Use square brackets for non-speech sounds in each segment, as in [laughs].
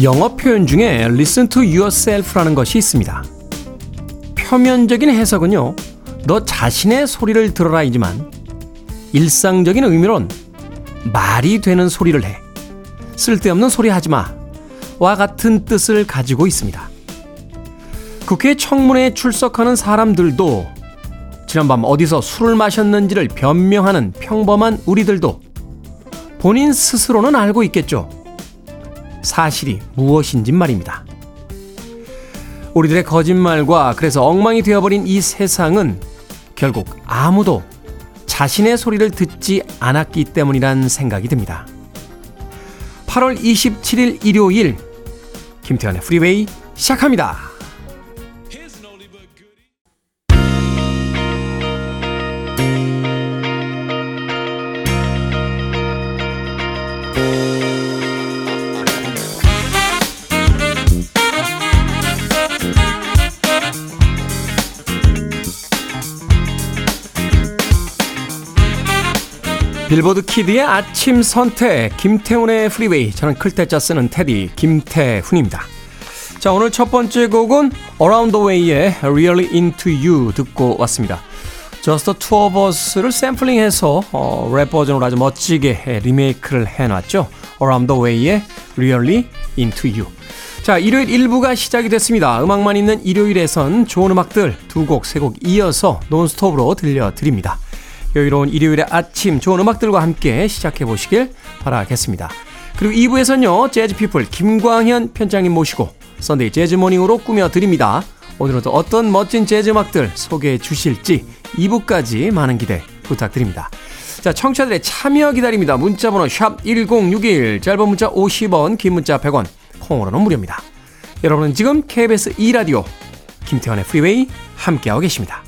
영어 표현 중에 listen to yourself라는 것이 있습니다. 표면적인 해석은요, 너 자신의 소리를 들어라이지만 일상적인 의미론 말이 되는 소리를 해. 쓸데없는 소리 하지 마. 와 같은 뜻을 가지고 있습니다. 국회 청문회에 출석하는 사람들도 지난밤 어디서 술을 마셨는지를 변명하는 평범한 우리들도 본인 스스로는 알고 있겠죠. 사실이 무엇인지 말입니다. 우리들의 거짓말과 그래서 엉망이 되어버린 이 세상은 결국 아무도 자신의 소리를 듣지 않았기 때문이란 생각이 듭니다. 8월 27일 일요일 김태현의 프리웨이 시작합니다. 빌보드 kid의 아침 선택 김태훈의 프리웨이 저는 클 태 자 쓰는 테디 김태훈입니다. 자 오늘 첫 번째 곡은 Around the Way의 Really Into You 듣고 왔습니다. Two of Us를 샘플링해서 어, 랩 버전으로 아주 멋지게 리메이크를 해놨죠. Around the Way의 Really Into You 자 일요일 1부가 시작이 됐습니다. 음악만 있는 일요일에선 좋은 음악들 두 곡, 세 곡 이어서 논스톱으로 들려드립니다. 여유로운 일요일의 아침 좋은 음악들과 함께 시작해 보시길 바라겠습니다. 그리고 2부에서는요, 재즈피플 김광현 편집장님 모시고 Sunday Jazz Morning으로 꾸며드립니다. 오늘은 또 어떤 멋진 재즈 음악들 소개해 주실지 2부까지 많은 기대 부탁드립니다. 자, 청취자들의 참여 기다립니다. 문자번호 샵 1061, 짧은 문자 50원, 긴 문자 100원, 콩으로는 무료입니다. 여러분은 지금 KBS 2라디오 김태환의 프리웨이 함께하고 계십니다.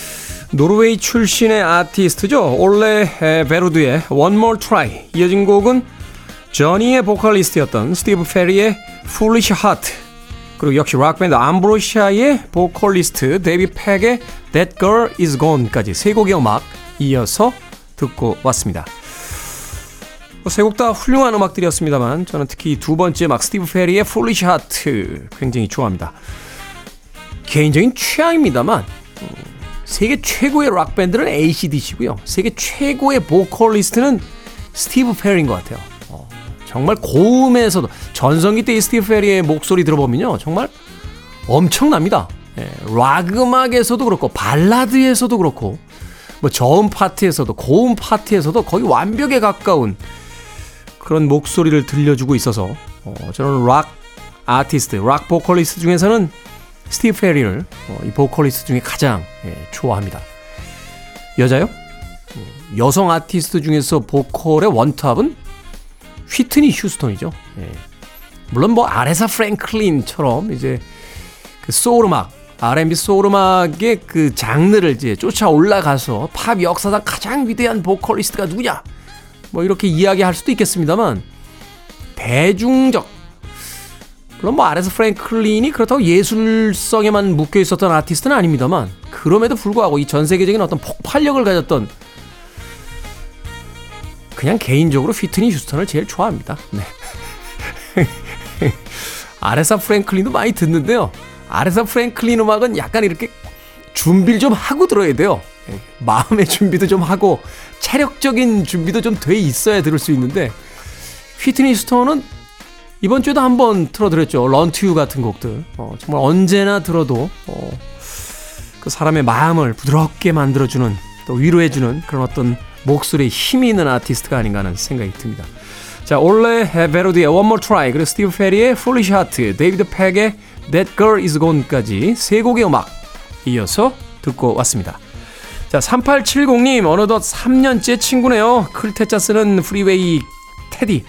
노르웨이 출신의 아티스트죠. 올레 베루드의 One More Try. 이어진 곡은 저니의 보컬리스트였던 스티브 페리의 Foolish Heart. 그리고 역시 락밴드 암브로시아의 보컬리스트 데이빗 팩의 That Girl Is Gone까지 세 곡의 음악 이어서 듣고 왔습니다. 뭐 세곡 다 훌륭한 음악들이었습니다만 저는 특히 두 번째 막 스티브 페리의 Foolish Heart 굉장히 좋아합니다. 개인적인 취향입니다만 세계 최고의 락 밴드는 ACDC고요. 세계 최고의 보컬리스트는 스티브 페리인 것 같아요. 어, 정말 고음에서도 전성기 때 이 스티브 페리의 목소리 들어보면요, 정말 엄청납니다. 예, 락 음악에서도 그렇고 발라드에서도 그렇고 뭐 저음 파트에서도 고음 파트에서도 거의 완벽에 가까운 그런 목소리를 들려주고 있어서 어, 저는 락 아티스트, 락 보컬리스트 중에서는 스티브 페리를 어, 이 보컬리스트 중에 가장 예, 좋아합니다. 여자요? 어, 여성 아티스트 중에서 보컬의 원탑은 휘트니 휴스턴이죠. 예. 물론 뭐 아레사 프랭클린처럼 이제 그 소울 음악, R&B 소울 음악의 그 장르를 이제 쫓아 올라가서 팝 역사상 가장 위대한 보컬리스트가 누구냐? 뭐 이렇게 이야기할 수도 있겠습니다만 대중적 물론 뭐 아레스 프랭클린이 그렇다고 예술성에만 묶여 있었던 아티스트는 아닙니다만 그럼에도 불구하고 이 전 세계적인 어떤 폭발력을 가졌던 그냥 개인적으로 휘트니 휴스턴을 제일 좋아합니다. 네. [laughs] 아레사 프랭클린도 많이 듣는데요. 아레사 프랭클린 음악은 약간 이렇게 준비를 좀 하고 들어야 돼요. 네. 마음의 준비도 좀 하고 체력적인 준비도 좀 돼 있어야 들을 수 있는데 휘트니 휴스턴은 이번 주에도 한번 틀어드렸죠. Run to You 같은 곡들. 어, 정말 언제나 들어도 어, 그 사람의 마음을 부드럽게 만들어주는 또 위로해주는 그런 어떤 목소리에 힘이 있는 아티스트가 아닌가 하는 생각이 듭니다. 자, 올레 베로디의 One More Try, 그리고 스티브 페리의 Foolish Heart, 데이비드 팩의 That Girl Is Gone까지 세 곡의 음악 이어서 듣고 왔습니다. 자, 3870님, 어느덧 3년째 친구네요. 클테짜 쓰는 프리웨이 테디.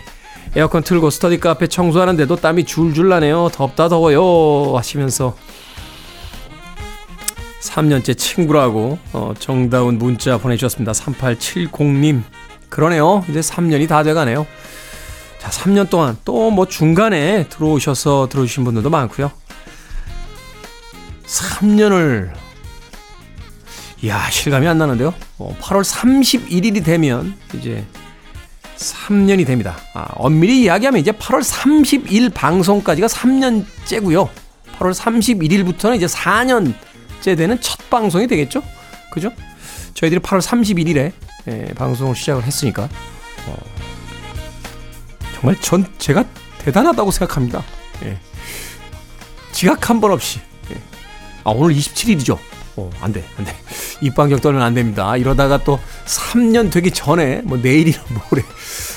에어컨 틀고 스터디 카페 청소하는데도 땀이 줄줄 나네요. 덥다 더워요 하시면서 3년째 친구라고 어, 정다운 문자 보내주셨습니다. 3870님. 그러네요. 이제 3년이 다 돼가네요. 자, 3년 동안 또 뭐 중간에 들어오셔서 들어주신 분들도 많고요. 3년을 이야 실감이 안 나는데요. 어, 8월 31일이 되면 이제 3년이 됩니다. 아, 엄밀히 이야기하면 이제 8월 30일 방송까지가 3년째고요. 8월 31일부터는 이제 4년째 되는 첫 방송이 되겠죠? 그죠? 저희들이 8월 31일에 예, 방송을 시작을 했으니까 어, 정말 전 제가 대단하다고 생각합니다. 예. 지각 한 번 없이. 예. 아 오늘 27일이죠. 어, 안 돼, 안 돼. [laughs] 입방정 떨면 안 됩니다. 이러다가 또 3년 되기 전에, 뭐 내일이나 [laughs] 모레.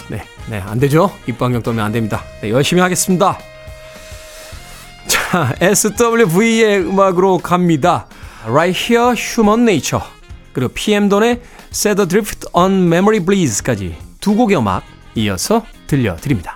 네, 네, 안 되죠? 입방정 떨면 안 됩니다. 네, 열심히 하겠습니다. 자, SWV의 음악으로 갑니다. Right Here, Human Nature. 그리고 PM 돈의 Set Adrift on Memory Breeze까지 두 곡의 음악 이어서 들려드립니다.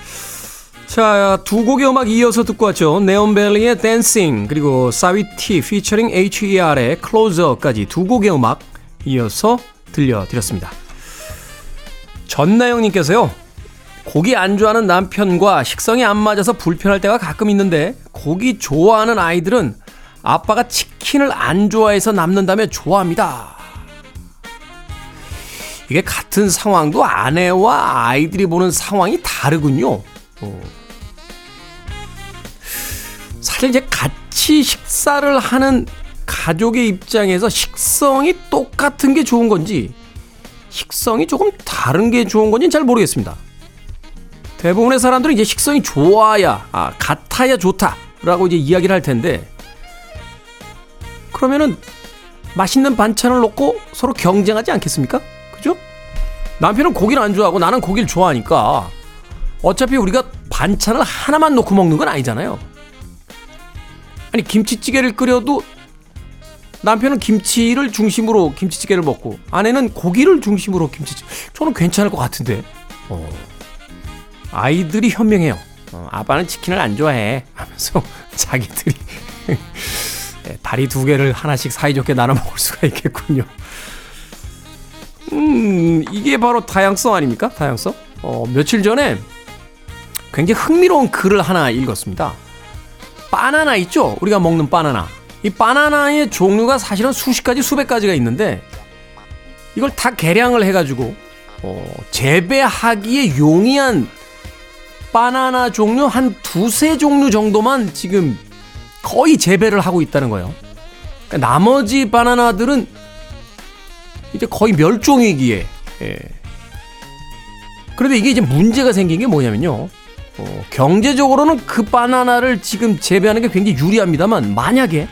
자, 두 곡의 음악 이어서 듣고 왔죠. 네온벨리의 Dancing 그리고 사위티 피처링 HER의 Closer까지 두 곡의 음악 이어서 들려드렸습니다. 전나영님께서요. 고기 안 좋아하는 남편과 식성이 안 맞아서 불편할 때가 가끔 있는데 고기 좋아하는 아이들은 아빠가 치킨을 안 좋아해서 남는다며 좋아합니다. 이게 같은 상황도 아내와 아이들이 보는 상황이 다르군요. 어. 사실 이제 같이 식사를 하는 가족의 입장에서 식성이 똑같은 게 좋은 건지 식성이 조금 다른 게 좋은 건지는 잘 모르겠습니다. 대부분의 사람들은 이제 식성이 좋아야, 아, 같아야 좋다라고 이제 이야기를 할 텐데 그러면은 맛있는 반찬을 놓고 서로 경쟁하지 않겠습니까? 그죠? 남편은 고기를 안 좋아하고 나는 고기를 좋아하니까 어차피 우리가 반찬을 하나만 놓고 먹는 건 아니잖아요. 아니 김치찌개를 끓여도 남편은 김치를 중심으로 김치찌개를 먹고 아내는 고기를 중심으로 김치찌개. 저는 괜찮을 것 같은데. 어. 아이들이 현명해요. 어, 아빠는 치킨을 안 좋아해. 하면서 [laughs] 자기들이 네, 다리 두 개를 하나씩 사이좋게 나눠 먹을 수가 있겠군요. 음, 이게 바로 다양성 아닙니까? 다양성? 어, 며칠 전에 굉장히 흥미로운 글을 하나 읽었습니다. 바나나 있죠? 우리가 먹는 바나나. 이 바나나의 종류가 사실은 수십 가지, 수백 가지가 있는데 이걸 다 개량을 해가지고 어, 재배하기에 용이한 바나나 종류 한 두세 종류 정도만 지금 거의 재배를 하고 있다는 거예요. 그러니까 나머지 바나나들은 이제 거의 멸종 위기에. 예. 그런데 이게 이제 문제가 생긴 게 뭐냐면요. 어, 경제적으로는 그 바나나를 지금 재배하는 게 굉장히 유리합니다만 만약에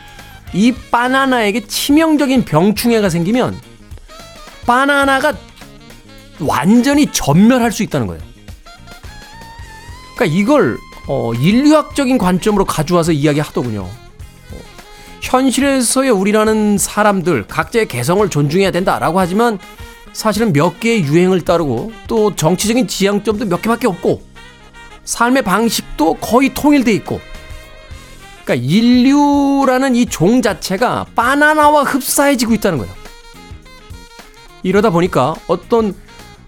이 바나나에게 치명적인 병충해가 생기면 바나나가 완전히 전멸할 수 있다는 거예요. 그러니까 이걸 어, 인류학적인 관점으로 가져와서 이야기하더군요. 어, 현실에서의 우리라는 사람들 각자의 개성을 존중해야 된다라고 하지만 사실은 몇 개의 유행을 따르고 또 정치적인 지향점도 몇 개밖에 없고 삶의 방식도 거의 통일돼 있고 그러니까 인류라는 이 종 자체가 바나나와 흡사해지고 있다는 거예요. 이러다 보니까 어떤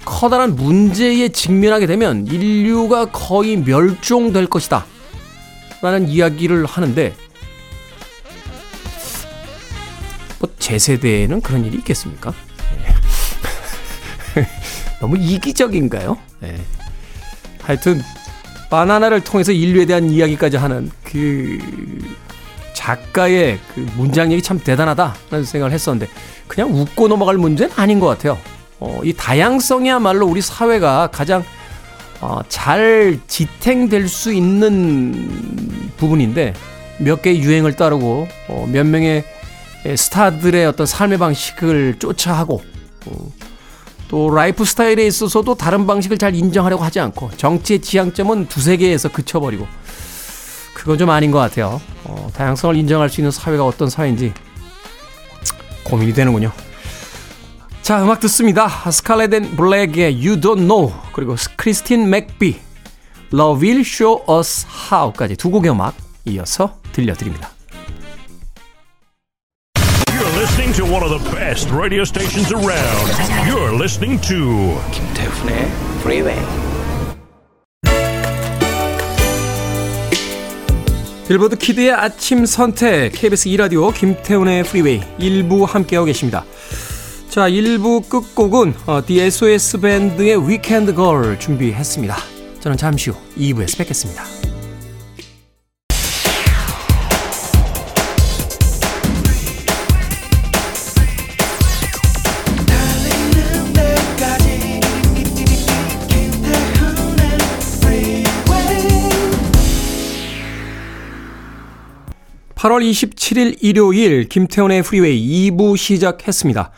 커다란 문제에 직면하게 되면 인류가 거의 멸종될 것이다. 라는 이야기를 하는데, 뭐, 제 세대에는 그런 일이 있겠습니까? 네. [laughs] 너무 이기적인가요? 네. 하여튼, 바나나를 통해서 인류에 대한 이야기까지 하는 그 작가의 그 문장력이 참 대단하다라는 생각을 했었는데 그냥 웃고 넘어갈 문제는 아닌 것 같아요. 어, 이 다양성이야말로 우리 사회가 가장 어, 잘 지탱될 수 있는 부분인데 몇 개의 유행을 따르고 어, 몇 명의 스타들의 어떤 삶의 방식을 쫓아하고 어, 또 라이프 스타일에 있어서도 다른 방식을 잘 인정하려고 하지 않고 정치의 지향점은 두세 개에서 그쳐버리고 그건 좀 아닌 것 같아요. 어, 다양성을 인정할 수 있는 사회가 어떤 사회인지 고민이 되는군요. 자, 음악 듣습니다. 스칼렛 앤 블랙의 You Don't Know 그리고 크리스틴 맥비 Love Will Show Us How까지 두 곡의 음악 이어서 들려드립니다. Listening to one of the best radio stations around. You're listening to 김태훈의 Freeway. 빌보드 키드의 아침 선택 KBS 2 라디오 김태훈의 프리웨이 1부 함께하고 계십니다. 자 1부 끝곡은 어, The SOS 밴드의 Weekend Girl 준비했습니다. 저는 잠시 후 2부에서 뵙겠습니다. 8월 27일 일요일 김태훈의 프리웨이 2부 시작했습니다.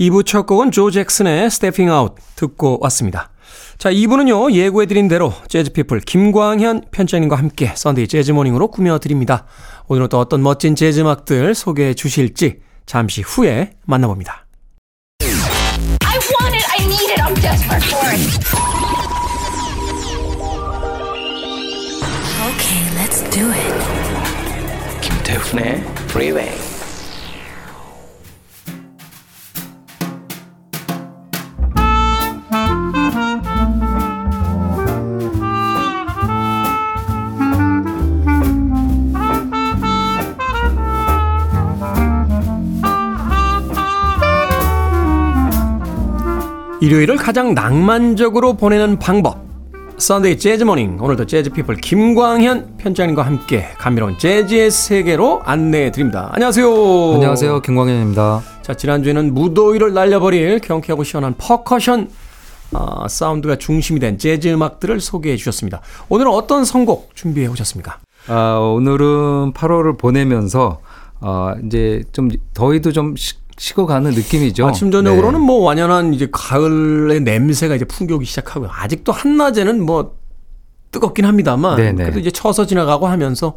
2부 첫 곡은 조 잭슨의 Stepping Out 듣고 왔습니다. 자, 2부는요, 예고해드린 대로 재즈피플 김광현 편집장님과 함께 Sunday Jazz Morning으로 꾸며드립니다. 오늘은 또 어떤 멋진 재즈 음악들 소개해 주실지 잠시 후에 만나봅니다. I want it. I need it. I'm desperate for it. Okay, let's do it. 김태훈의 Freeway. 일요일을 가장 낭만적으로 보내는 방법. Sunday Jazz Morning. 오늘도 재즈 피플 김광현 편집장님과 함께 감미로운 재즈의 세계로 안내해 드립니다. 안녕하세요. 안녕하세요. 김광현입니다. 자, 지난주에는 무더위를 날려버릴 경쾌하고 시원한 퍼커션 어, 사운드가 중심이 된 재즈 음악들을 소개해 주셨습니다. 오늘은 어떤 선곡 준비해 오셨습니까? 아, 오늘은 8월을 보내면서 어, 이제 좀 더위도 좀 식, 식어가는 느낌이죠. 아침 저녁으로는 네. 뭐 완연한 이제 가을의 냄새가 이제 풍겨오기 시작하고요. 아직도 한낮에는 뭐 뜨겁긴 합니다만 네네. 그래도 이제 쳐서 지나가고 하면서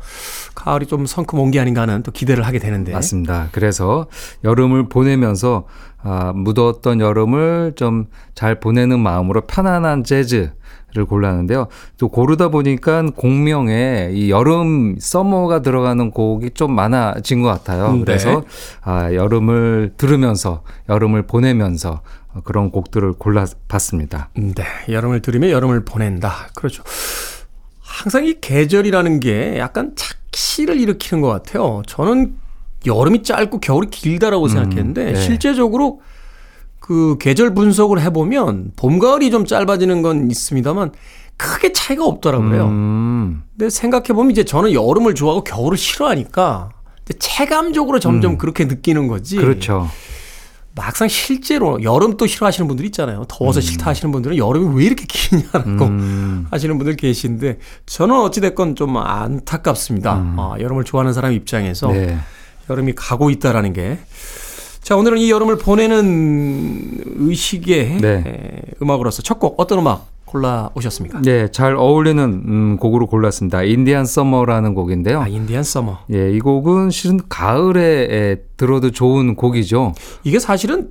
가을이 좀 성큼 온 게 아닌가 하는 또 기대를 하게 되는데 맞습니다. 그래서 여름을 보내면서 아, 묻었던 여름을 좀 잘 보내는 마음으로 편안한 재즈 를 골랐는데요. 또 고르다 보니까 공명에 이 여름 서머가 들어가는 곡이 좀 많아진 것 같아요. 음, 네. 그래서 아, 여름을 들으면서 여름을 보내면서 그런 곡들을 골라봤습니다. 네, 여름을 들이며 여름을 보낸다. 그렇죠. 항상 이 계절이라는 게 약간 착시를 일으키는 것 같아요. 저는 여름이 짧고 겨울이 길다라고 생각했는데 네. 실제적으로 그 계절 분석을 해보면 봄, 가을이 좀 짧아지는 건 있습니다만 크게 차이가 없더라고요. 음, 근데 생각해보면 이제 저는 여름을 좋아하고 겨울을 싫어하니까 체감적으로 점점 그렇게 느끼는 거지. 그렇죠. 막상 실제로 여름 또 싫어하시는 분들 있잖아요. 더워서 싫다 하시는 분들은 여름이 왜 이렇게 기냐라고 음. [laughs] 하시는 분들 계신데 저는 어찌됐건 좀 안타깝습니다. 아, 여름을 좋아하는 사람 입장에서 음. 네. 여름이 가고 있다라는 게. 자, 오늘은 이 여름을 보내는 의식의 네. 에, 음악으로서 첫 곡 어떤 음악 골라 오셨습니까? 네, 잘 어울리는 음, 곡으로 골랐습니다. 인디안 서머라는 곡인데요. 아, 인디안 서머. 예, 이 곡은 실은 가을에 에, 들어도 좋은 곡이죠. 이게 사실은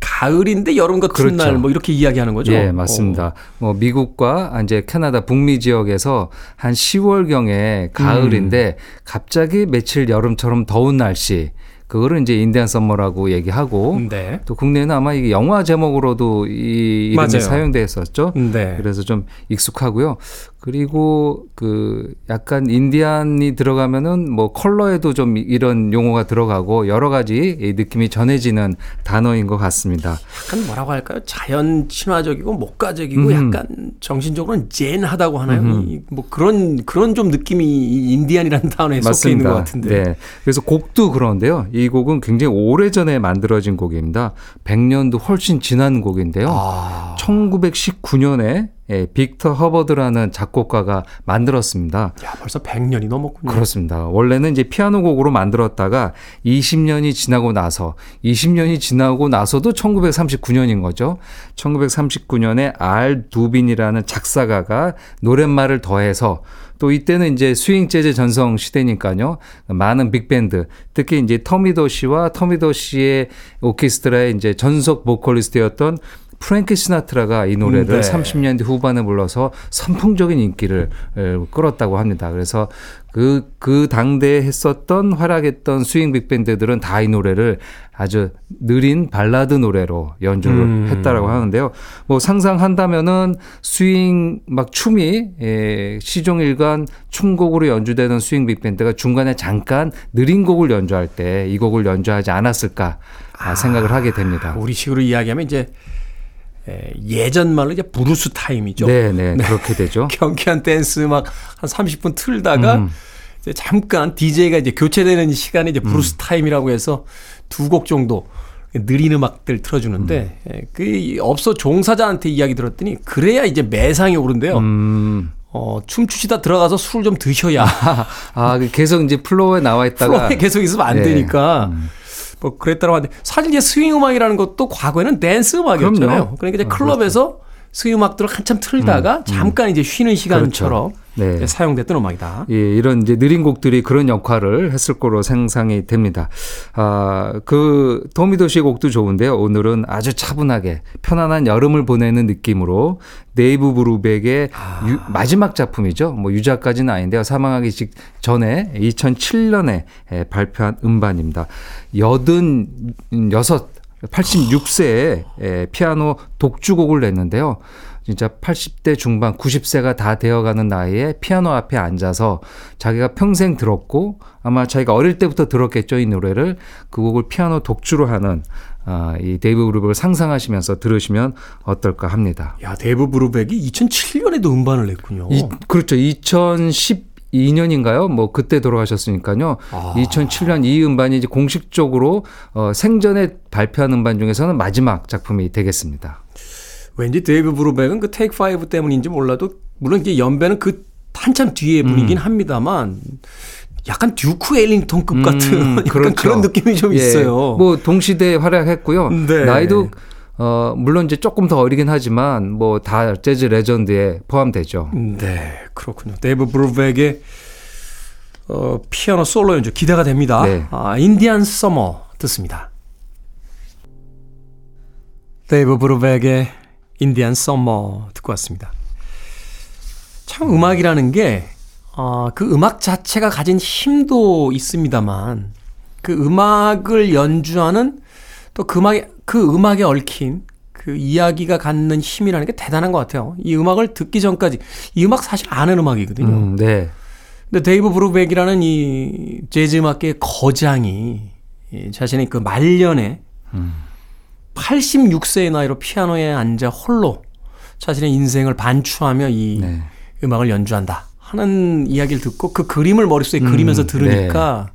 가을인데 여름 같은 그렇죠. 날 뭐 이렇게 이야기하는 거죠. 예, 맞습니다. 뭐 미국과 이제 캐나다 북미 지역에서 한 10월 경에 가을인데 갑자기 며칠 여름처럼 더운 날씨. 그거를 이제 인디안 썸머라고 얘기하고 어, 네. 또 국내에는 아마 이게 영화 제목으로도 이 이름이. 사용됐었죠. 네. 그래서 좀 익숙하고요. 그리고 그 약간 인디안이 들어가면은 뭐 컬러에도 좀 이런 용어가 들어가고 여러 가지 이 느낌이 전해지는 단어인 것 같습니다. 약간 뭐라고 할까요? 자연 친화적이고 목가적이고 음흠. 약간 정신적으로는 젠하다고 하나요? 이, 뭐 그런 그런 좀 느낌이 이 인디안이라는 단어에 속해 있는 것 같은데. 네. 그래서 곡도 그런데요. 이 곡은 굉장히 오래 전에 만들어진 곡입니다. 100년도 훨씬 지난 곡인데요. 아. 1919년에 예, 빅터 허버드라는 작곡가가 만들었습니다. 야, 벌써 100년이 넘었군요. 그렇습니다. 원래는 이제 피아노 곡으로 만들었다가 20년이 지나고 나서 20년이 지나고 나서도 1939년인 거죠. 1939년에 알 두빈이라는 작사가가 노랫말을 더해서 또 이때는 이제 스윙 재즈 전성 시대니까요. 많은 빅밴드, 특히 이제 토미 도시와 토미 도시의 오케스트라의 이제 전속 보컬리스트였던 프랭크 시나트라가 이 노래를 네. 30년대 후반에 불러서 선풍적인 인기를 에, 끌었다고 합니다. 그래서 그, 그 당대에 했었던 활약했던 스윙 빅밴드들은 다 이 노래를 아주 느린 발라드 노래로 연주를 음. 했다라고 하는데요. 뭐 상상한다면은 스윙 막 춤이 에, 시종일관 춤곡으로 연주되는 스윙 빅밴드가 중간에 잠깐 느린 곡을 연주할 때 이 곡을 연주하지 않았을까 아, 생각을 하게 됩니다. 우리 식으로 이야기하면 이제 에, 예전 말로 이제 브루스 타임이죠. 네, 네, 그렇게 되죠. [laughs] 경쾌한 댄스 막한 30분 틀다가 음. 이제 잠깐 DJ가 이제 교체되는 시간에 이제 브루스 타임이라고 해서 두 곡 정도 느린 음악들 틀어주는데 예, 그 업소 종사자한테 이야기 들었더니 그래야 이제 매상이 오른대요. 음. 어, 춤추시다 들어가서 술 좀 드셔야 [laughs] 아, 그 계속 이제 플로어에 나와 있다가 플로어에 계속 있으면 안 네. 되니까. 뭐 그랬다고 하는데 사실 이제 스윙 음악이라는 것도 과거에는 댄스 음악이었잖아요. 그럼요. 그러니까 이제 아, 클럽에서 스윙 음악들을 한참 틀다가 잠깐 이제 쉬는 시간처럼 네. 이제 사용됐던 음악이다. 예, 이런 이제 느린 곡들이 그런 역할을 했을 거로 생상이 됩니다. 아, 그 도미도시의 곡도 좋은데요. 오늘은 아주 차분하게 편안한 여름을 보내는 느낌으로 네이브 브루백의 유- 마지막 작품이죠. 뭐 유작까지는 아닌데요. 사망하기 직 전에 2007년에 발표한 음반입니다. 여든 여섯 86세에 에, 피아노 독주곡을 냈는데요. 진짜 80대 중반, 90세가 다 되어가는 나이에 피아노 앞에 앉아서 자기가 평생 들었고 아마 자기가 어릴 때부터 들었겠죠 이 노래를 그 곡을 피아노 독주로 하는 아, 이 데이브 브루벡을 상상하시면서 들으시면 어떨까 합니다. 야, 데이브 브루벡이 2007년에도 음반을 냈군요. 이, 그렇죠. 2012년인가요? 뭐 그때 돌아가셨으니까요. 2007년 이 음반이 이제 공식적으로 어, 생전에 발표한 음반 중에서는 마지막 작품이 되겠습니다. 왠지 데이브 브루벡은 그 Take 5 때문인지 몰라도 물론 이제 연배는 그 한참 뒤에 분이긴 합니다만 약간 듀크 엘링턴급 같은 [laughs] 약간 그렇죠. 그런 느낌이 좀 예, 있어요. 뭐 동시대에 활약했고요. 네. 나이도 어 물론 이제 조금 더 어리긴 하지만 뭐 다 재즈 레전드에 포함되죠. 네, 그렇군요. 데이브 브루벡의 어, 피아노 솔로 연주 기대가 됩니다. 네. 아, Indian Summer 듣습니다. 데이브 브루벡의 Indian Summer 듣고 왔습니다. 참 음악이라는 게, 어, 그 음악 자체가 가진 힘도 있습니다만, 그 음악을 연주하는 또 그 음악에, 그 음악에 얽힌 그 이야기가 갖는 힘이라는 게 대단한 것 같아요. 이 음악을 듣기 전까지, 이 음악 사실 아는 음악이거든요. 음, 네. 근데 데이브 브루벡이라는 이 재즈 음악계의 거장이 이 자신의 그 말년에 86세의 나이로 피아노에 앉아 홀로 자신의 인생을 반추하며 이 네. 음악을 연주한다 하는 이야기를 듣고 그 그림을 머릿속에 그리면서 들으니까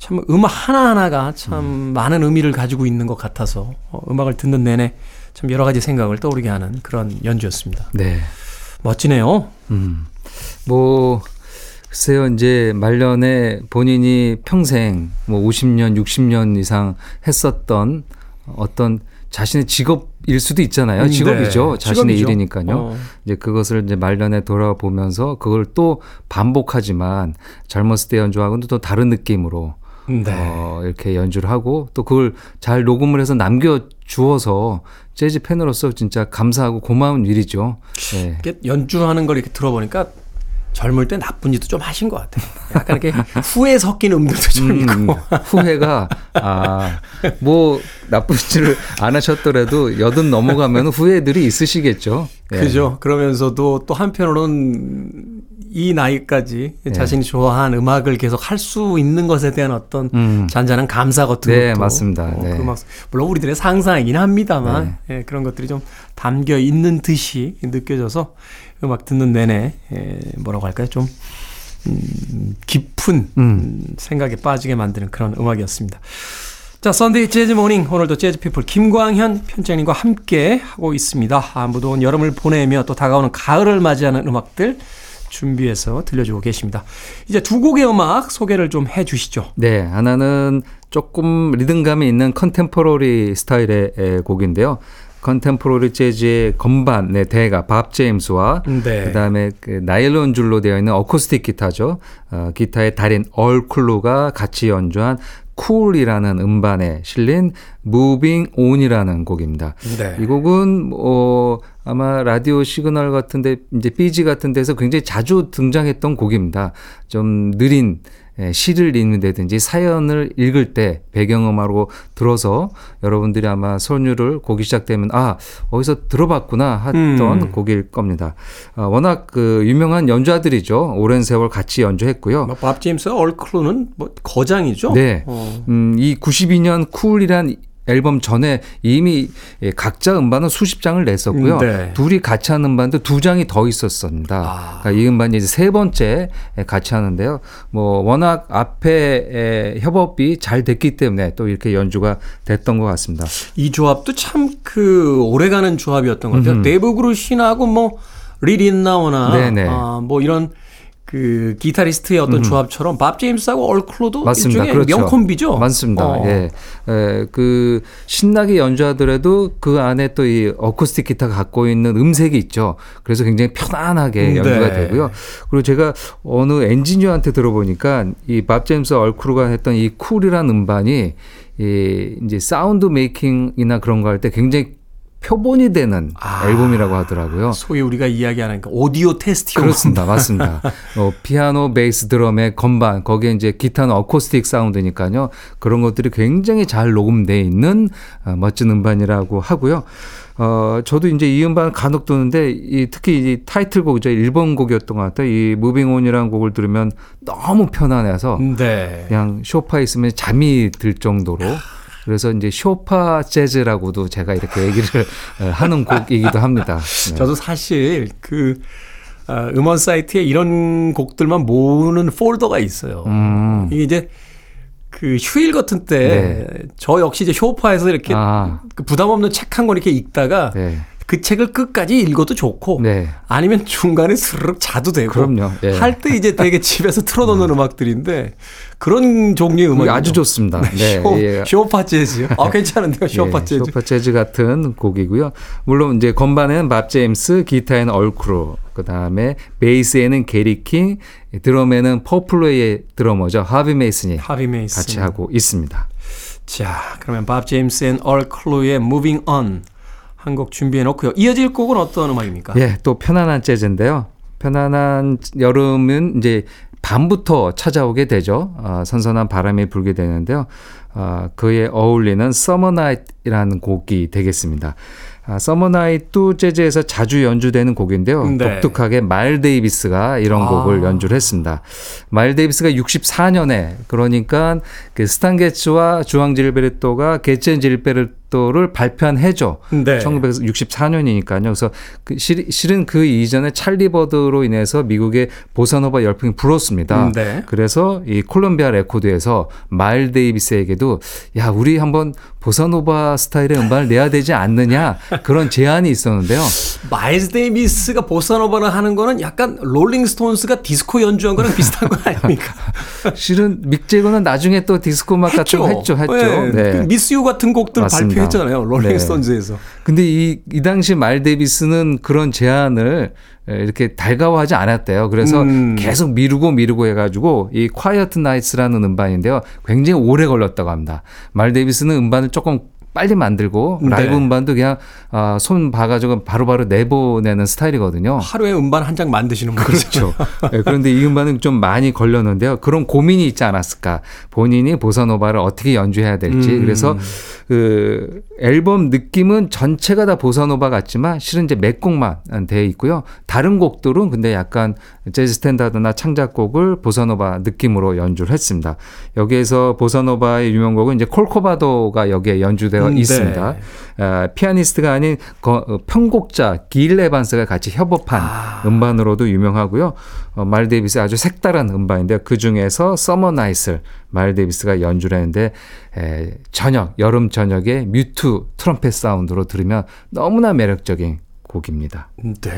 참 음악 하나하나가 참 많은 의미를 가지고 있는 것 같아서 어, 음악을 듣는 내내 참 여러 가지 생각을 떠오르게 하는 그런 연주였습니다. 네. 멋지네요. 음. 뭐 글쎄요 이제 말년에 본인이 평생 뭐 50년 60년 이상 했었던 어떤 자신의 직업일 수도 있잖아요. 음, 직업이죠. 네. 자신의 직업이죠. 일이니까요. 어. 이제 그것을 이제 말년에 돌아보면서 그걸 또 반복하지만 젊었을 때 연주하고는 또 다른 느낌으로 네. 어, 이렇게 연주를 하고 또 그걸 잘 녹음을 해서 남겨 주어서 재즈 팬으로서 진짜 감사하고 고마운 일이죠. 네. 연주하는 걸 이렇게 들어보니까 젊을 때 나쁜 짓도 좀 하신 것 같아요. 약간 이렇게 후회 섞인 음들도 좀 음, 있고. 후회가 아 뭐 나쁜 짓을 안 하셨더라도 여든 넘어가면 후회들이 있으시겠죠. 예. 그죠. 그러면서도 또 한편으로는 이 나이까지 네. 자신이 좋아하는 음악을 계속 할 수 있는 것에 대한 어떤 음. 잔잔한 감사 같은 네, 것도 맞습니다. 어, 네. 그 음악, 물론 우리들의 상상이긴 합니다만 예, 그런 것들이 좀 담겨 있는 듯이 느껴져서 음악 듣는 내내 예, 뭐라고 할까요? 좀 음, 깊은 음, 생각에 빠지게 만드는 그런 음악이었습니다. 자, Sunday Jazz Morning 오늘도 재즈 피플 김광현 편집장님과 함께 하고 있습니다. 아, 무더운 여름을 보내며 또 다가오는 가을을 맞이하는 음악들 준비해서 들려주고 계십니다. 이제 두 곡의 음악 소개를 좀 해주시죠. 네, 하나는 조금 리듬감이 있는 contemporary 스타일의 에, 곡인데요. contemporary 재즈의 건반의 대가 밥 제임스와 네. 그다음에 그 나일론 줄로 되어 있는 어쿠스틱 기타죠. 어, 기타의 달인 얼 클루가 같이 연주한 Cool이라는 음반에 실린 Moving On이라는 곡입니다. 네. 이 곡은 어 아마 라디오 시그널 같은데 이제 BG 같은 데서 굉장히 자주 등장했던 곡입니다. 좀 느린 예, 시를 읽는다든지 사연을 읽을 때 배경음악으로 들어서 여러분들이 아마 선율을 곡이 시작되면 아 어디서 들어봤구나 했던 음. 곡일 겁니다. 어, 워낙 그 유명한 연주자들이죠. 오랜 세월 같이 연주했고요. 뭐밥 제임스 얼클루는 뭐 거장이죠. 네. 어. 음, 이 92년 쿨이란 앨범 전에 이미 예, 각자 음반은 수십 장을 냈었고요. 음, 네. 둘이 같이 하는 음반도 두 장이 더 있었습니다. 아. 그러니까 이 음반이 이제 세 번째 예, 같이 하는데요. 뭐 워낙 앞에 에, 협업이 잘 됐기 때문에 또 이렇게 연주가 됐던 것 같습니다. 이 조합도 참 그 오래가는 조합이었던 것 같아요. 데이브 그루신하고 뭐 리 릿나워나 네네. 아, 뭐 이런 그 기타리스트의 어떤 조합처럼 밥 제임스하고 얼 클루도 맞습니다. 일종의 그렇죠. 명콤비죠. 맞습니다. 어. 예. 에, 그 신나게 연주하더라도 그 안에 또 이 어쿠스틱 기타가 갖고 있는 음색이 있죠. 그래서 굉장히 편안하게 음, 연주가 네. 되고요. 그리고 제가 어느 엔지니어한테 들어보니까 이 밥 제임스 얼 클루가 했던 이 Cool이라는 음반이 이 이제 sound making이나 그런 거 할 때 굉장히 표본이 되는 아. 앨범이라고 하더라고요. 소위 우리가 이야기하는 그 오디오 테스트용 그렇습니다. 맞습니다. [laughs] 어, 피아노, 베이스, 드럼의 건반, 거기에 이제 기타는 어쿠스틱 사운드니까요. 그런 것들이 굉장히 잘 녹음되어 있는 어, 멋진 음반이라고 하고요. 어, 저도 이제 이 음반 간혹 듣는데 이 특히 이 타이틀곡이죠. 일번 곡이었던 것 같아요. 이 Moving On이라는 곡을 들으면 너무 편안해서 네. 그냥 쇼파에 있으면 잠이 들 정도로 그래서 이제 쇼파 재즈라고도 제가 이렇게 얘기를 어, 하는 곡이기도 합니다. 네. 저도 사실 그 아, 음원 사이트에 이런 곡들만 모으는 폴더가 있어요. 음. 이게 이제 그 휴일 같은 때 저 역시 이제 쇼파에서 이렇게 네. 아. 그 부담 없는 책 한 권 이렇게 읽다가 네. 그 책을 끝까지 읽어도 좋고 네. 아니면 중간에 스르륵 자도 되고 그럼요. 예. 할 때 이제 되게 [laughs] 집에서 틀어놓는 음악들인데 그런 종류의 음악이 아주 좋습니다. 네. 쇼, 예. 쇼파 재즈요? 아 괜찮은데요, 쇼파 예, 재즈. 쇼파 재즈 같은 곡이고요. 물론 이제 건반에는 밥 제임스, 기타에는 얼 클루, 그 다음에 베이스에는 게리 킹, 드럼에는 포플레이의 드러머죠 하비 메이슨이 하비 메이슨. 같이 하고 있습니다. 자, 그러면 밥 제임스 and 얼 클루의 Moving On 한 곡 준비해 놓고요. 이어질 곡은 어떤 음악입니까? 예, 또 편안한 재즈인데요. 편안한 여름은 이제 밤부터 찾아오게 되죠. 아, 선선한 바람이 불게 되는데요. 아, 그에 어울리는 Summer Night이라는 곡이 되겠습니다. 아, Summer Night도 재즈에서 자주 연주되는 곡인데요. 네. 독특하게 마일 데이비스가 이런 아. 곡을 연주를 했습니다. 마일 데이비스가 64년에 그러니까 그 스탄 게츠와 주앙 질베르토가 Getz and Gilberto를 발표한 해죠. 네. 1964년이니까요. 그래서 그 실, 실은 그 이전에 찰리 버드로 인해서 미국의 보사노바 열풍이 불었습니다. 음, 네. 그래서 이 콜롬비아 레코드에서 마일 데이비스에게도 야 우리 한번 보사노바 스타일의 음반을 내야 되지 않느냐 그런 제안이 있었는데요. 마일스 데이비스가 보사노바를 하는 거는 약간 롤링스톤스가 디스코 연주한 거랑 비슷한 거 아닙니까? 실은 믹 제거는 나중에 또 디스코 음악 같은 거 했죠, 했죠. 네. 네. 그 Miss You 같은 곡들 맞습니다. 발표했잖아요. 롤링스톤즈에서. 근데 이, 이 당시 마일 데이비스는 그런 제안을 이렇게 달가워하지 않았대요. 그래서 음. 계속 미루고 미루고 해가지고 이 quiet nights라는 음반인데요. 굉장히 오래 걸렸다고 합니다. 마일 데이비스는 음반을 조금 빨리 만들고 라이브 네. 음반도 그냥 아, 손 봐가지고 바로바로 내보내는 스타일이거든요. 하루에 음반 한 장 만드시는 분 그렇죠. 네, 그런데 이 음반은 좀 많이 걸렸는데요. 그런 고민이 있지 않았을까. 본인이 보사노바를 어떻게 연주해야 될지. 음. 그래서 그 앨범 느낌은 전체가 다 보사노바 같지만 실은 이제 몇 곡만 되어 있고요. 다른 곡들은 근데 약간 재즈 스탠다드나 창작곡을 보사노바 느낌으로 연주를 했습니다. 여기에서 보사노바의 유명곡은 이제 콜코바도가 여기에 연주되어 음, 네. 있습니다. 아, 피아니스트가 아닌 거- 어, 편곡자 길 에반스가 같이 협업한 음반으로도 유명하고요. 어, 마일스 데이비스의 아주 색다른 음반인데요. 그 중에서 Summer Night를 마일스 데이비스가 연주를 했는데 에, 저녁 여름 저녁에 뮤트 트럼펫 사운드로 들으면 너무나 매력적인 곡입니다. 네.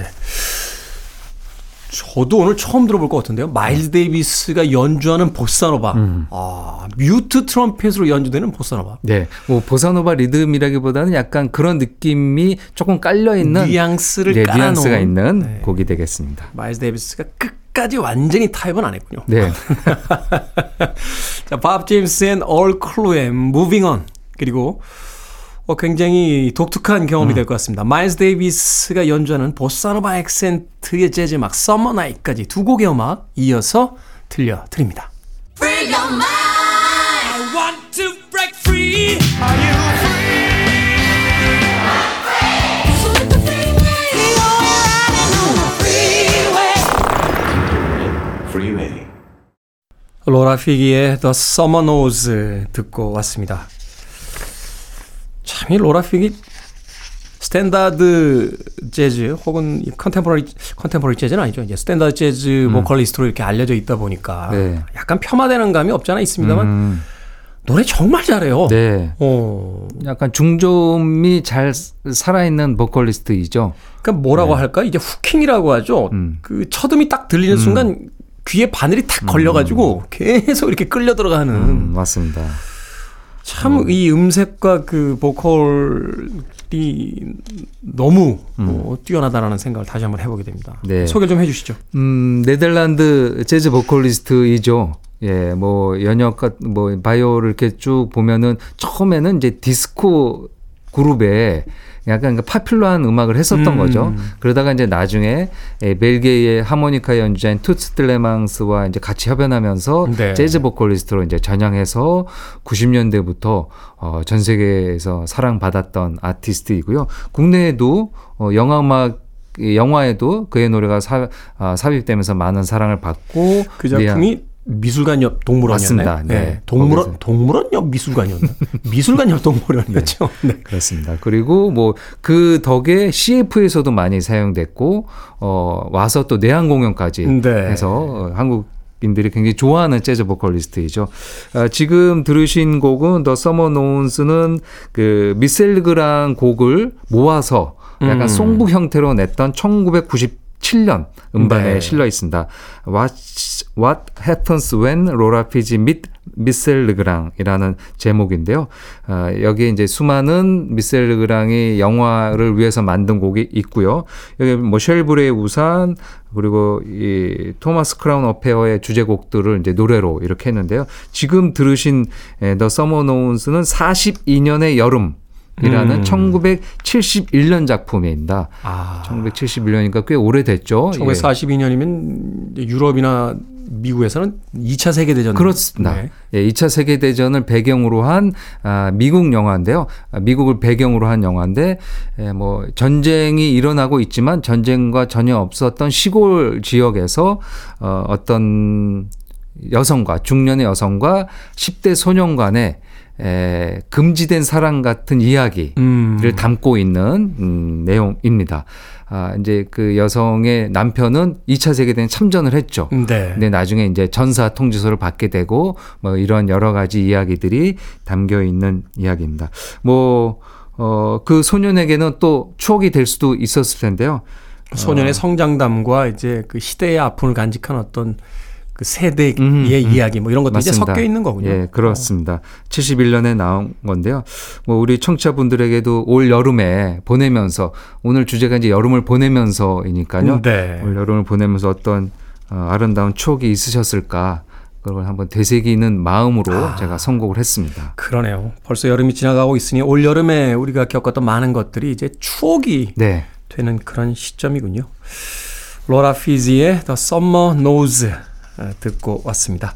저도 오늘 처음 들어볼 것 같은데요. 마일즈 데이비스가 연주하는 보사노바. 아, 뮤트 트럼펫으로 연주되는 보사노바. 네, 뭐 보사노바 리듬이라기보다는 약간 그런 느낌이 조금 깔려 있는 뉘앙스를 네, 깔아놓은 뉘앙스가 있는 네. 곡이 되겠습니다. 마일즈 데이비스가 끝까지 완전히 타협은 안 했군요. 네, [laughs] 자, 밥 제임스 and 얼 클루의 Moving On 그리고 어, 굉장히 독특한 경험이 될것 같습니다. 마일스 데이비스가 연주하는 보사노바 액센트의 재즈 음악 Summer Night까지 두 곡의 음악 이어서 들려드립니다. I want to break free. Are you 로라 피기의 The Summer Knows 듣고 왔습니다. 참 이 로라 피기 스탠다드 재즈 혹은 이 contemporary contemporary 재즈는 아니죠. 이제 스탠다드 재즈 보컬리스트로 이렇게 알려져 있다 보니까 네. 약간 폄하되는 감이 없지 않아 있습니다만 음, 노래 정말 잘해요. 네, 어. 약간 중저음이 잘 살아있는 보컬리스트이죠. 그러니까 뭐라고 할까? 이제 hooking이라고 하죠. 네. 음. 그 첫 음이 딱 들리는 순간 귀에 바늘이 탁 걸려가지고 계속 이렇게 끌려 들어가는 음, 맞습니다. 참이 음색과 그 보컬이 너무 어, 뛰어나다라는 생각을 다시 한번 해보게 됩니다. 네. 소개 좀 해주시죠. 음, 네덜란드 재즈 보컬리스트이죠. 예, 뭐 연역 같- 뭐 바이오를 이렇게 쭉 보면은 처음에는 이제 디스코 그룹에 약간 그 파퓰러한 음악을 했었던 음. 거죠. 그러다가 이제 나중에 예, 벨기에의 하모니카 연주자인 투츠 뜰레망스와 이제 같이 협연하면서 네. 재즈 보컬리스트로 이제 전향해서 90년대부터 어, 전 세계에서 사랑받았던 아티스트이고요. 국내에도 어, 영화 음악 이 영화에도 그의 노래가 사, 아, 삽입되면서 많은 사랑을 받고 그 작품이 미술관 옆 동물원이었나요? 맞습니다. 네. 동물원 거기서. 동물원 옆 미술관이었나? [laughs] 미술관 옆 동물원이었죠. 네. 그렇습니다. 그리고 뭐 그 덕에 CF에서도 많이 사용됐고 어 와서 또 내한 공연까지 네. 해서 어, 한국인들이 굉장히 좋아하는 재즈 보컬리스트이죠. 아, 지금 들으신 곡은 The Summer Knows는 그 미셸 르그랑 곡을 모아서 약간 음. songbook 형태로 냈던 1997년 음반에 네. 실려 있습니다. Watch What Happens When Laura Fygi Meets 미셸 르그랑이라는 제목인데요. 아, 여기에 이제 수많은 미셸 르그랑이 영화를 위해서 만든 곡이 있고요. 여기 뭐 쉘부르의 우산 그리고 이 Thomas Crown Affair의 주제곡들을 이제 노래로 이렇게 했는데요. 지금 들으신 The Summer Knows는 42년의 여름 이라는 음. 1971년 작품입니다. 아, 1971년이니까 꽤 오래됐죠. 예. 1942년이면 유럽이나 미국에서는 2차 세계대전 그렇습니다. 네. 예, 2차 세계대전을 배경으로 한 아, 미국 영화인데요. 아, 미국을 배경으로 한 영화인데 예, 뭐 전쟁이 일어나고 있지만 전쟁과 전혀 없었던 시골 지역에서 어, 어떤 여성과 중년의 여성과 10대 소년 간의 에, 금지된 사랑 같은 이야기를 음. 담고 있는 음, 내용입니다. 아, 이제 그 여성의 남편은 2차 세계대전 참전을 했죠. 네. 근데 나중에 이제 전사 통지서를 받게 되고 뭐 이런 여러 가지 이야기들이 담겨 있는 이야기입니다. 뭐, 어, 그 소년에게는 또 추억이 될 수도 있었을 텐데요. 소년의 성장담과 이제 그 시대의 아픔을 간직한 어떤 그 세대의 음, 음. 이야기 뭐 이런 것도 이제 맞습니다. 섞여 있는 거군요. 예, 그렇습니다. 71년에 나온 건데요. 뭐 우리 청취자분들에게도 올 여름에 보내면서 오늘 주제가 이제 여름을 보내면서이니까요. 네. 올 여름을 보내면서 어떤 어, 아름다운 추억이 있으셨을까 그걸 한번 되새기는 마음으로 제가 선곡을 했습니다. 그러네요. 벌써 여름이 지나가고 있으니 올 여름에 우리가 겪었던 많은 것들이 이제 추억이 네. 되는 그런 시점이군요. 로라 피지의 The Summer Knows 어, 듣고 왔습니다.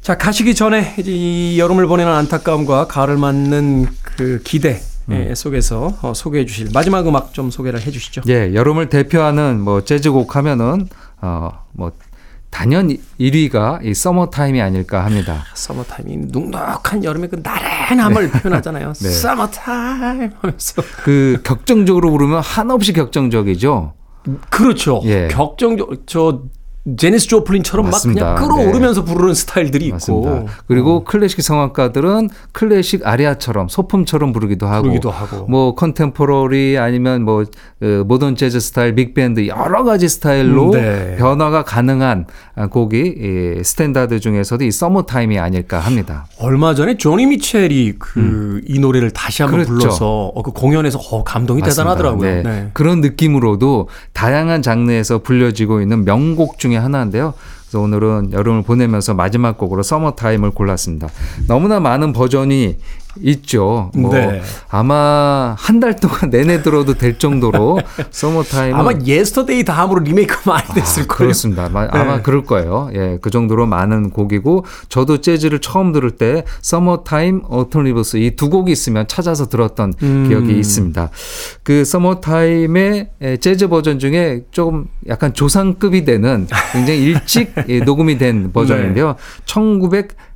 자, 가시기 전에 이제 이 여름을 보내는 안타까움과 가을을 맞는 그 기대 예, 속에서 어, 소개해 주실 마지막 음악 좀 소개를 해 주시죠. 예, 여름을 대표하는 뭐 재즈곡 하면은 어 뭐 단연 1위가 이 Summertime이 아닐까 합니다. Summertime이 눅눅한 여름의 그 나른함을 표현하잖아요. [laughs] 네. 서머타임 하면서 그 격정적으로 부르면 한없이 격정적이죠. 그렇죠. 예. 격정적 저 재니스 조플린처럼 맞습니다. 막 그냥 끌어오르면서 부르는 스타일들이 있고 맞습니다. 그리고 클래식 성악가들은 클래식 아리아처럼 소품처럼 부르기도 하고, 부르기도 하고. 뭐 contemporary 아니면 뭐 어, 모던 재즈 스타일, big band 여러 가지 스타일로 음, 네. 변화가 가능한 아, 곡이 이 스탠다드 중에서도 이 Summertime이 아닐까 합니다. 얼마 전에 조니 미첼이 그 이 노래를 다시 한번 음. 그렇죠. 불러서 어, 그 공연에서 어, 감동이 맞습니다. 대단하더라고요. 네. 네. 그런 느낌으로도 다양한 장르에서 불려지고 있는 명곡 중에 하나인데요. 그래서 오늘은 여름을 보내면서 마지막 곡으로 Summertime을 골랐습니다. 너무나 많은 버전이 있죠. 뭐 네. 아마 한 달 동안 내내 들어도 될 정도로 [laughs] Summertime은 아마 Yesterday 다음으로 리메이크 많이 됐을 거예요. 그렇습니다. 마- 아마 네. 그럴 거예요. 예, 그 정도로 많은 곡이고 저도 재즈를 처음 들을 때 Summertime, Autumn Leaves 이 두 곡이 있으면 찾아서 들었던 음. 기억이 있습니다. 그 Summertime의 에, 재즈 버전 중에 조금 약간 조상급이 되는 굉장히 일찍 예, [laughs] 녹음이 된 버전인데요.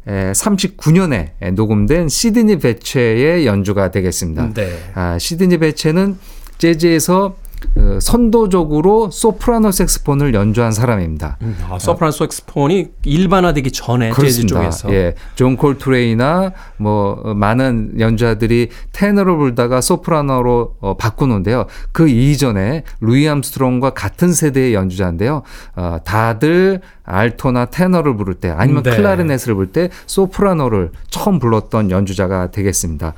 1939년에 녹음된 시드니 베쳇의 연주가 되겠습니다. 네. 아, 시드니 베쳇은 재즈에서 어, 선도적으로 소프라노 색스폰을 연주한 사람입니다. 아, 소프라노 색스폰이 일반화되기 전에 재즈 쪽에서 예, 존 콜트레인이나 뭐 어, 많은 연주자들이 테너를 불다가 소프라노로 어, 바꾸는데요. 그 이전에 루이 암스트롱과 같은 세대의 연주자인데요. 어, 다들 알토나 테너를 부를 때 아니면 네. 클라리넷을 부를 때 소프라노를 처음 불렀던 연주자가 되겠습니다.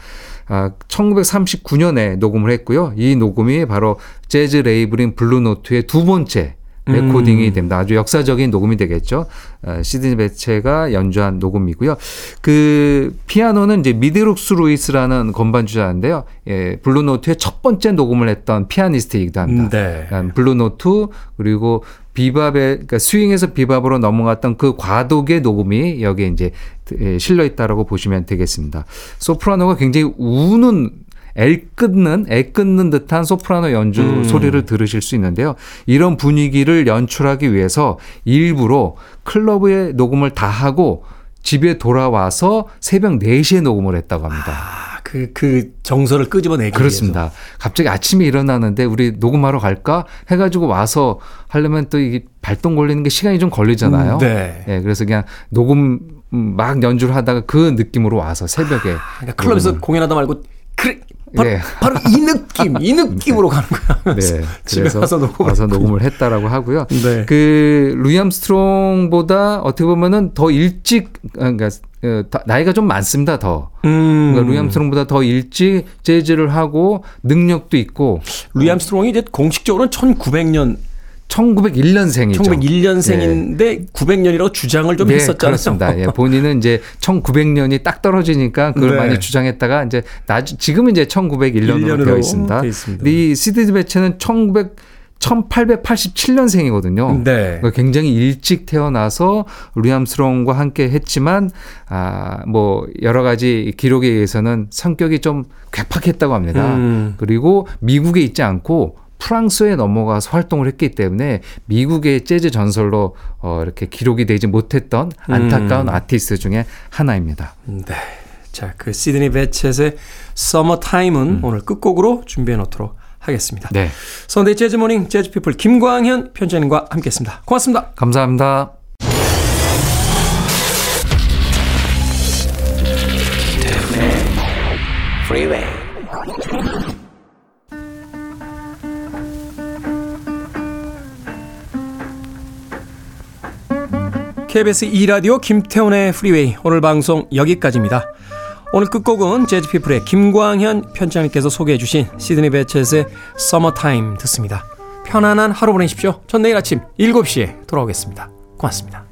아, 1939년에 녹음을 했고요. 이 녹음이 바로 재즈 레이블인 블루노트의 두 번째 레코딩이 됩니다. 아주 역사적인 녹음이 되겠죠. 어, 시드니 베쳇이 연주한 녹음이고요. 그 피아노는 이제 미드 럭스 루이스라는 건반 주자인데요. 예, 블루노트의 첫 번째 녹음을 했던 피아니스트이기도 합니다. 네. 음, 블루노트 그리고 비밥의 그러니까 스윙에서 비밥으로 넘어갔던 그 과도기의 녹음이 여기에 이제 예, 실려 있다라고 보시면 되겠습니다. 소프라노가 굉장히 우는 애 끊는 애 끊는 듯한 소프라노 연주 음. 소리를 들으실 수 있는데요. 이런 분위기를 연출하기 위해서 일부러 클럽의 녹음을 다 하고 집에 돌아와서 새벽 4시에 녹음을 했다고 합니다. 아, 그, 그 정서를 끄집어내기 그렇습니다. 갑자기 아침에 일어나는데 우리 녹음하러 갈까 해가지고 와서 하려면 또 이게 발동 걸리는 게 시간이 좀 걸리잖아요. 음, 네. 예, 그래서 그냥 녹음 음, 막 연주를 하다가 그 느낌으로 와서 새벽에 그러니까 클럽에서 공연하다 말고 그래 바로, 네. 바로 이 느낌 이 느낌으로 가는 거야. 네, 집에 그래서 가서 녹음을 와서. 녹음을 했다라고 하고요. 네. 그 루이 암스트롱보다 어떻게 보면은 더 일찍 그러니까 어, 다- 나이가 좀 많습니다. 더 음. 그러니까 루이 암스트롱보다 더 일찍 재즈를 하고 능력도 있고 루이 암스트롱이 이제 공식적으로는 1900년 1901년생이죠. 1901년생인데 900년이라고 주장을 좀 네, 했었잖아요. 그렇습니다. 예, 본인은 이제 1900년이 딱 떨어지니까 그걸 네. 많이 주장했다가 이제 나중 지금은 이제 1901년으로 일년으로 되어 있습니다. 있습니다. 이 시드 배체는 1900 1887년생이거든요. 네. 그러니까 굉장히 일찍 태어나서 루이암스롱과 함께 했지만 아뭐 여러 가지 기록에 의해서는 성격이 좀 괴팍했다고 합니다. 음. 그리고 미국에 있지 않고 프랑스에 넘어가서 활동을 했기 때문에 미국의 재즈 전설로 어 이렇게 기록이 되지 못했던 안타까운 음. 아티스트 중에 하나입니다. 네. 자, 그 시드니 베쳇의 Summertime은 오늘 끝곡으로 준비해 놓도록 하겠습니다. 네. Sunday Jazz Morning 재즈 피플 김광현 편집장님과 함께했습니다. 고맙습니다. 감사합니다. KBS 2라디오 김태훈의 프리웨이 오늘 방송 여기까지입니다. 오늘 끝곡은 재즈피플의 김광현 편집장님께서 소개해 주신 시드니 베쳇의 서머타임 듣습니다. 편안한 하루 보내십시오. 전 내일 아침 7시에 돌아오겠습니다. 고맙습니다.